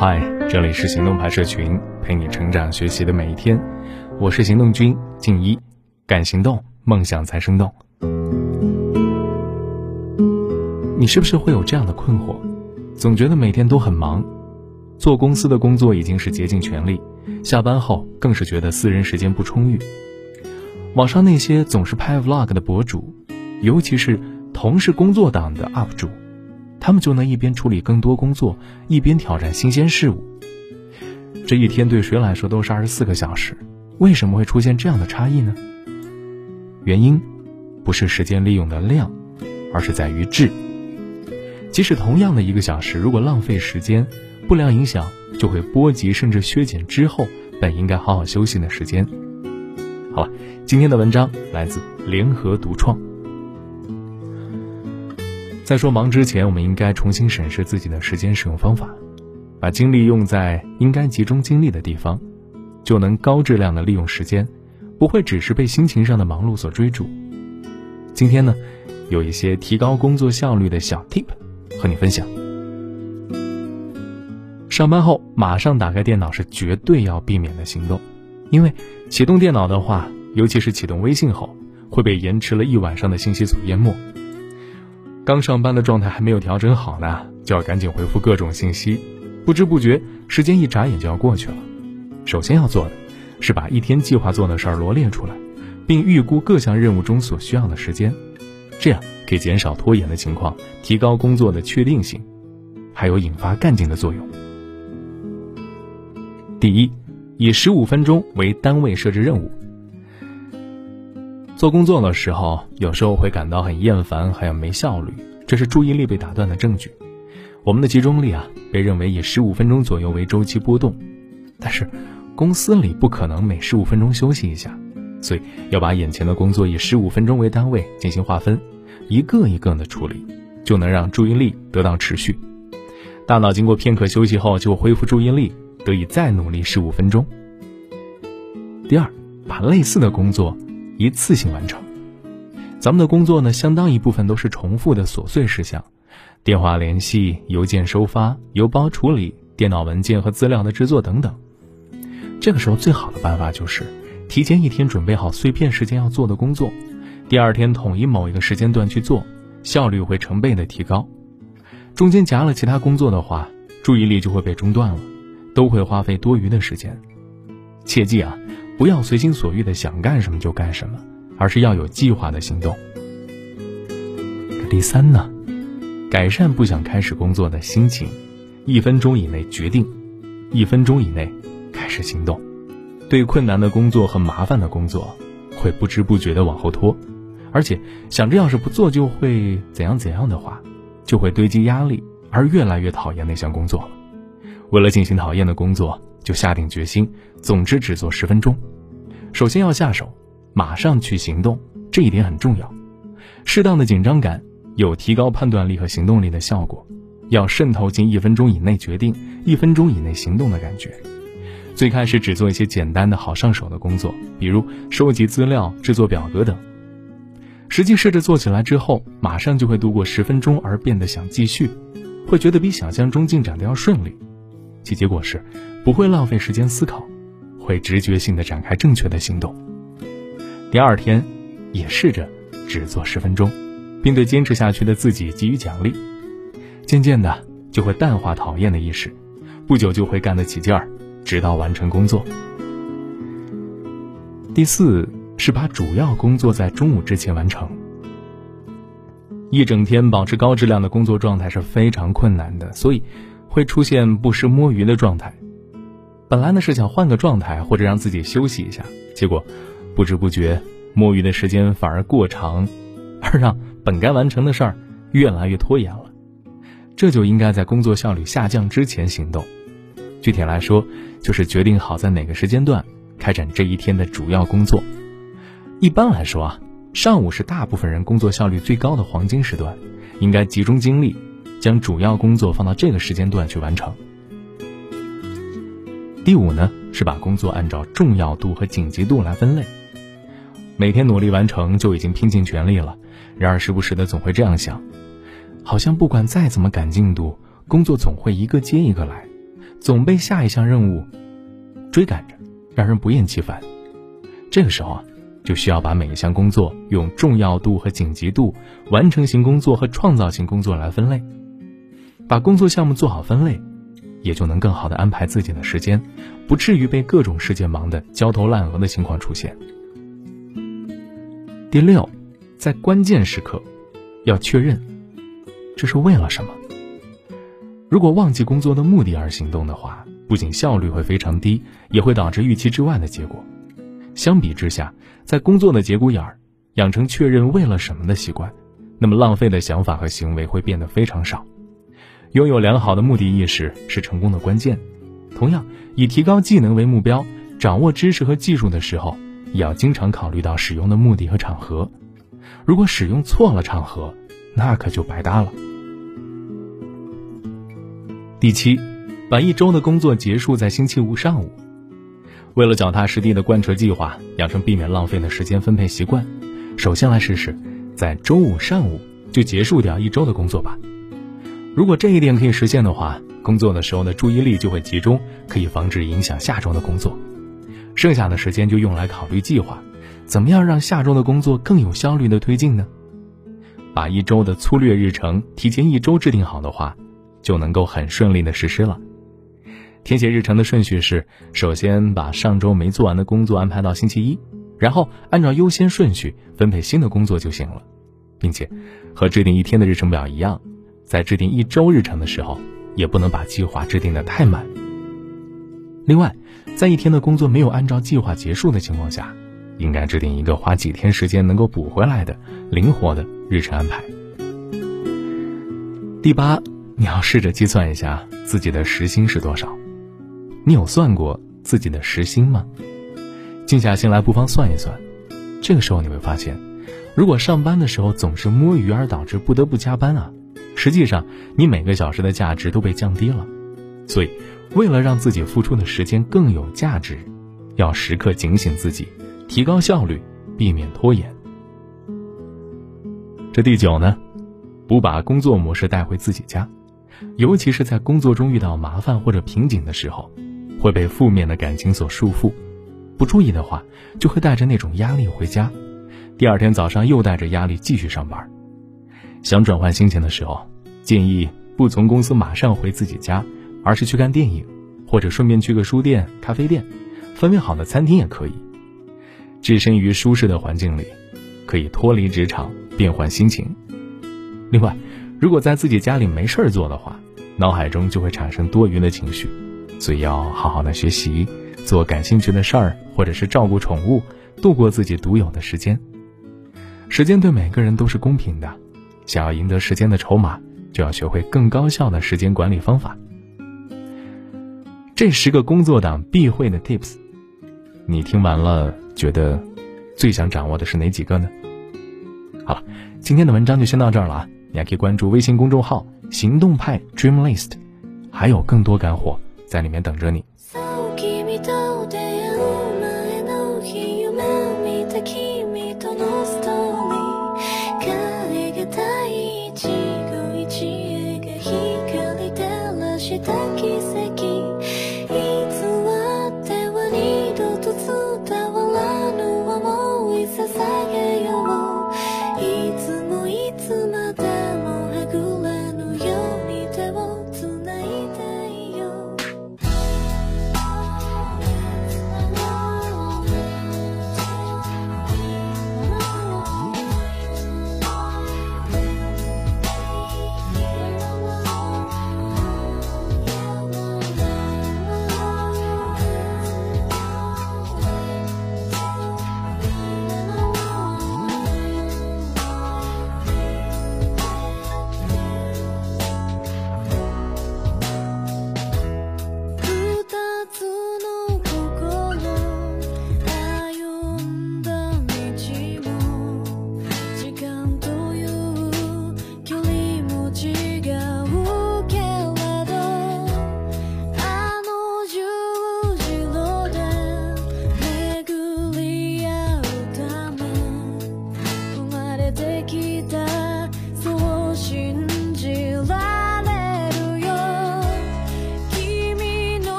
嗨，这里是行动派社群，陪你成长学习的每一天。我是行动君静一，敢行动，梦想才生动。你是不是会有这样的困惑？总觉得每天都很忙，做公司的工作已经是竭尽全力，下班后更是觉得私人时间不充裕。网上那些总是拍 vlog 的博主，尤其是同是工作党的 UP 主，他们就能一边处理更多工作，一边挑战新鲜事物。这一天对谁来说都是二十四个小时，为什么会出现这样的差异呢？原因不是时间利用的量，而是在于质。即使同样的一个小时，如果浪费时间，不良影响就会波及甚至削减之后本应该好好休息的时间。好了，今天的文章来自联合独创。在说忙之前，我们应该重新审视自己的时间使用方法，把精力用在应该集中精力的地方，就能高质量的利用时间，不会只是被心情上的忙碌所追逐。今天呢，有一些提高工作效率的小 tip。和你分享，上班后马上打开电脑是绝对要避免的行动，因为启动电脑的话，尤其是启动微信后，会被延迟了一晚上的信息所淹没。刚上班的状态还没有调整好呢，就要赶紧回复各种信息，不知不觉时间一眨眼就要过去了。首先要做的，是把一天计划做的事儿罗列出来，并预估各项任务中所需要的时间，这样。可以减少拖延的情况，提高工作的确定性，还有引发干劲的作用。第一，以十五分钟为单位设置任务。做工作的时候，有时候会感到很厌烦，还有没效率，这是注意力被打断的证据。我们的集中力啊，被认为以十五分钟左右为周期波动，但是公司里不可能每十五分钟休息一下，所以要把眼前的工作以十五分钟为单位进行划分。一个一个的处理，就能让注意力得到持续。大脑经过片刻休息后，就恢复注意力，得以再努力十五分钟。第二，把类似的工作一次性完成。咱们的工作呢，相当一部分都是重复的琐碎事项，电话联系、邮件收发、邮包处理、电脑文件和资料的制作等等。这个时候，最好的办法就是提前一天准备好碎片时间要做的工作。第二天统一某一个时间段去做，效率会成倍的提高。中间夹了其他工作的话，注意力就会被中断了，都会花费多余的时间。切记啊，不要随心所欲的想干什么就干什么，而是要有计划的行动。第三呢，改善不想开始工作的心情，一分钟以内决定，一分钟以内开始行动。对困难的工作和麻烦的工作，会不知不觉的往后拖。而且想着要是不做就会怎样怎样的话，就会堆积压力，而越来越讨厌那项工作了。为了进行讨厌的工作，就下定决心，总之只做十分钟。首先要下手，马上去行动，这一点很重要。适当的紧张感有提高判断力和行动力的效果，要渗透进一分钟以内决定、一分钟以内行动的感觉。最开始只做一些简单的好上手的工作，比如收集资料、制作表格等。实际试着做起来之后，马上就会度过十分钟而变得想继续，会觉得比想象中进展的要顺利，其结果是不会浪费时间思考，会直觉性的展开正确的行动。第二天也试着只做十分钟，并对坚持下去的自己给予奖励，渐渐的就会淡化讨厌的意识，不久就会干得起劲儿，直到完成工作。第四。是把主要工作在中午之前完成。一整天保持高质量的工作状态是非常困难的，所以会出现不时摸鱼的状态。本来呢是想换个状态或者让自己休息一下，结果不知不觉摸鱼的时间反而过长，而让本该完成的事儿越来越拖延了。这就应该在工作效率下降之前行动。具体来说，就是决定好在哪个时间段开展这一天的主要工作。一般来说啊，上午是大部分人工作效率最高的黄金时段，应该集中精力，将主要工作放到这个时间段去完成。第五呢，是把工作按照重要度和紧急度来分类。每天努力完成就已经拼尽全力了，然而时不时的总会这样想，好像不管再怎么赶进度，工作总会一个接一个来，总被下一项任务追赶着，让人不厌其烦。这个时候啊，就需要把每一项工作用重要度和紧急度、完成型工作和创造性工作来分类。把工作项目做好分类，也就能更好的安排自己的时间，不至于被各种事件忙得焦头烂额的情况出现。第六，在关键时刻，要确认这是为了什么。如果忘记工作的目的而行动的话，不仅效率会非常低，也会导致预期之外的结果。相比之下，在工作的节骨眼儿养成确认为了什么的习惯，那么浪费的想法和行为会变得非常少。拥有良好的目的意识是成功的关键。同样，以提高技能为目标，掌握知识和技术的时候。也要经常考虑到使用的目的和场合，如果使用错了场合，那可就白搭了。第七，把一周的工作结束在星期五上午。为了脚踏实地的贯彻计划，养成避免浪费的时间分配习惯，首先来试试在周五上午就结束掉一周的工作吧。如果这一点可以实现的话，工作的时候的注意力就会集中，可以防止影响下周的工作。剩下的时间就用来考虑计划，怎么样让下周的工作更有效率的推进呢？把一周的粗略日程提前一周制定好的话，就能够很顺利的实施了。填写日程的顺序是：首先把上周没做完的工作安排到星期一，然后按照优先顺序分配新的工作就行了，并且和制定一天的日程表一样，在制定一周日程的时候，也不能把计划制定的太满。另外，在一天的工作没有按照计划结束的情况下，应该制定一个花几天时间能够补回来的灵活的日程安排。第八，你要试着计算一下自己的时薪是多少。你有算过自己的时薪吗？静下心来，不妨算一算。这个时候你会发现，如果上班的时候总是摸鱼而导致不得不加班啊，实际上你每个小时的价值都被降低了。所以。为了让自己付出的时间更有价值，要时刻警醒自己，提高效率，避免拖延。这第九呢，不把工作模式带回自己家，尤其是在工作中遇到麻烦或者瓶颈的时候，会被负面的感情所束缚，不注意的话，就会带着那种压力回家，第二天早上又带着压力继续上班。想转换心情的时候，建议不从公司马上回自己家。而是去看电影，或者顺便去个书店、咖啡店，氛围好的餐厅也可以。置身于舒适的环境里，可以脱离职场，变换心情。另外，如果在自己家里没事儿做的话，脑海中就会产生多余的情绪，所以要好好的学习，做感兴趣的事儿，或者是照顾宠物，度过自己独有的时间。时间对每个人都是公平的，想要赢得时间的筹码，就要学会更高效的时间管理方法。这十个工作党必会的 tips，你听完了觉得最想掌握的是哪几个呢？好了，今天的文章就先到这儿了啊！你还可以关注微信公众号“行动派 Dream List”，还有更多干货在里面等着你。taki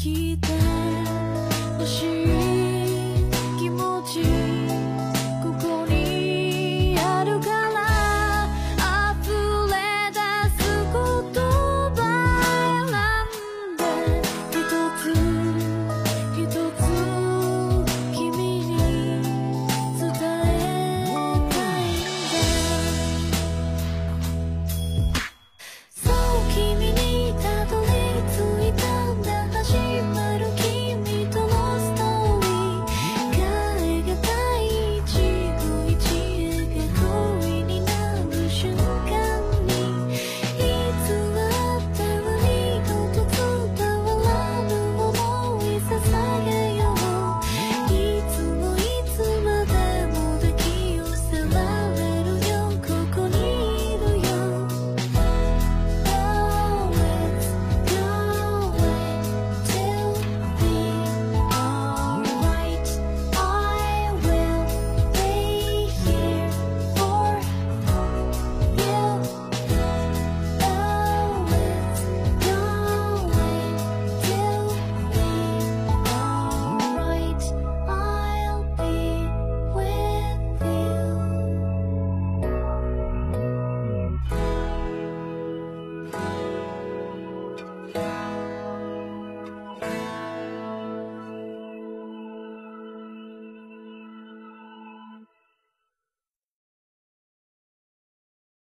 来てほしい